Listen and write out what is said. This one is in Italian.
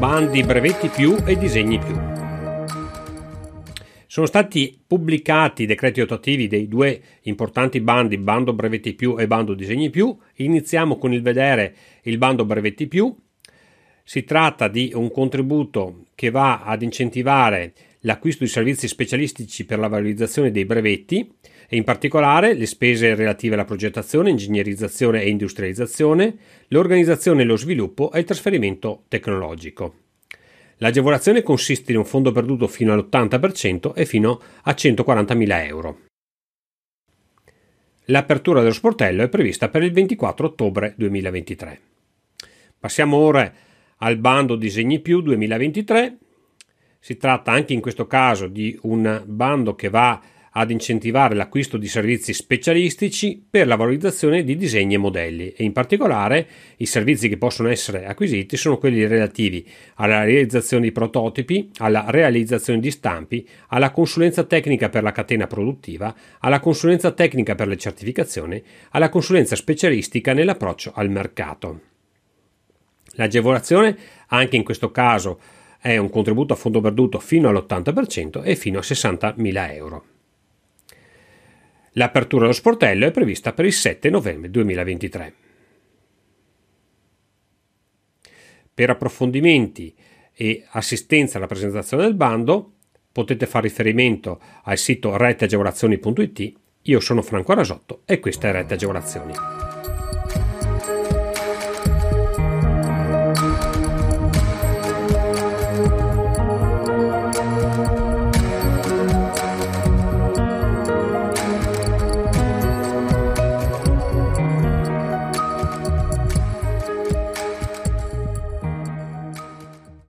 bandi, brevetti più e disegni più. Sono stati pubblicati i decreti attuativi dei due importanti bandi, bando brevetti più e bando disegni più. Iniziamo con il vedere il bando brevetti più. Si tratta di un contributo che va ad incentivare l'acquisto di servizi specialistici per la valorizzazione dei brevetti e in particolare le spese relative alla progettazione, ingegnerizzazione e industrializzazione, l'organizzazione e lo sviluppo e il trasferimento tecnologico. L'agevolazione consiste in un fondo perduto fino all'80% e fino a 140.000 euro. L'apertura dello sportello è prevista per il 24 ottobre 2023. Passiamo ora al bando Disegni Più 2023. Si tratta anche in questo caso di un bando che va ad incentivare l'acquisto di servizi specialistici per la valorizzazione di disegni e modelli e in particolare i servizi che possono essere acquisiti sono quelli relativi alla realizzazione di prototipi, alla realizzazione di stampi, alla consulenza tecnica per la catena produttiva, alla consulenza tecnica per le certificazioni, alla consulenza specialistica nell'approccio al mercato. L'agevolazione anche in questo caso è un contributo a fondo perduto fino all'80% e fino a 60.000 euro. L'apertura dello sportello è prevista per il 7 novembre 2023. Per approfondimenti e assistenza alla presentazione del bando potete fare riferimento al sito reteagevolazioni.it. Io sono Franco Arasotto e questa è Rete Agevolazioni.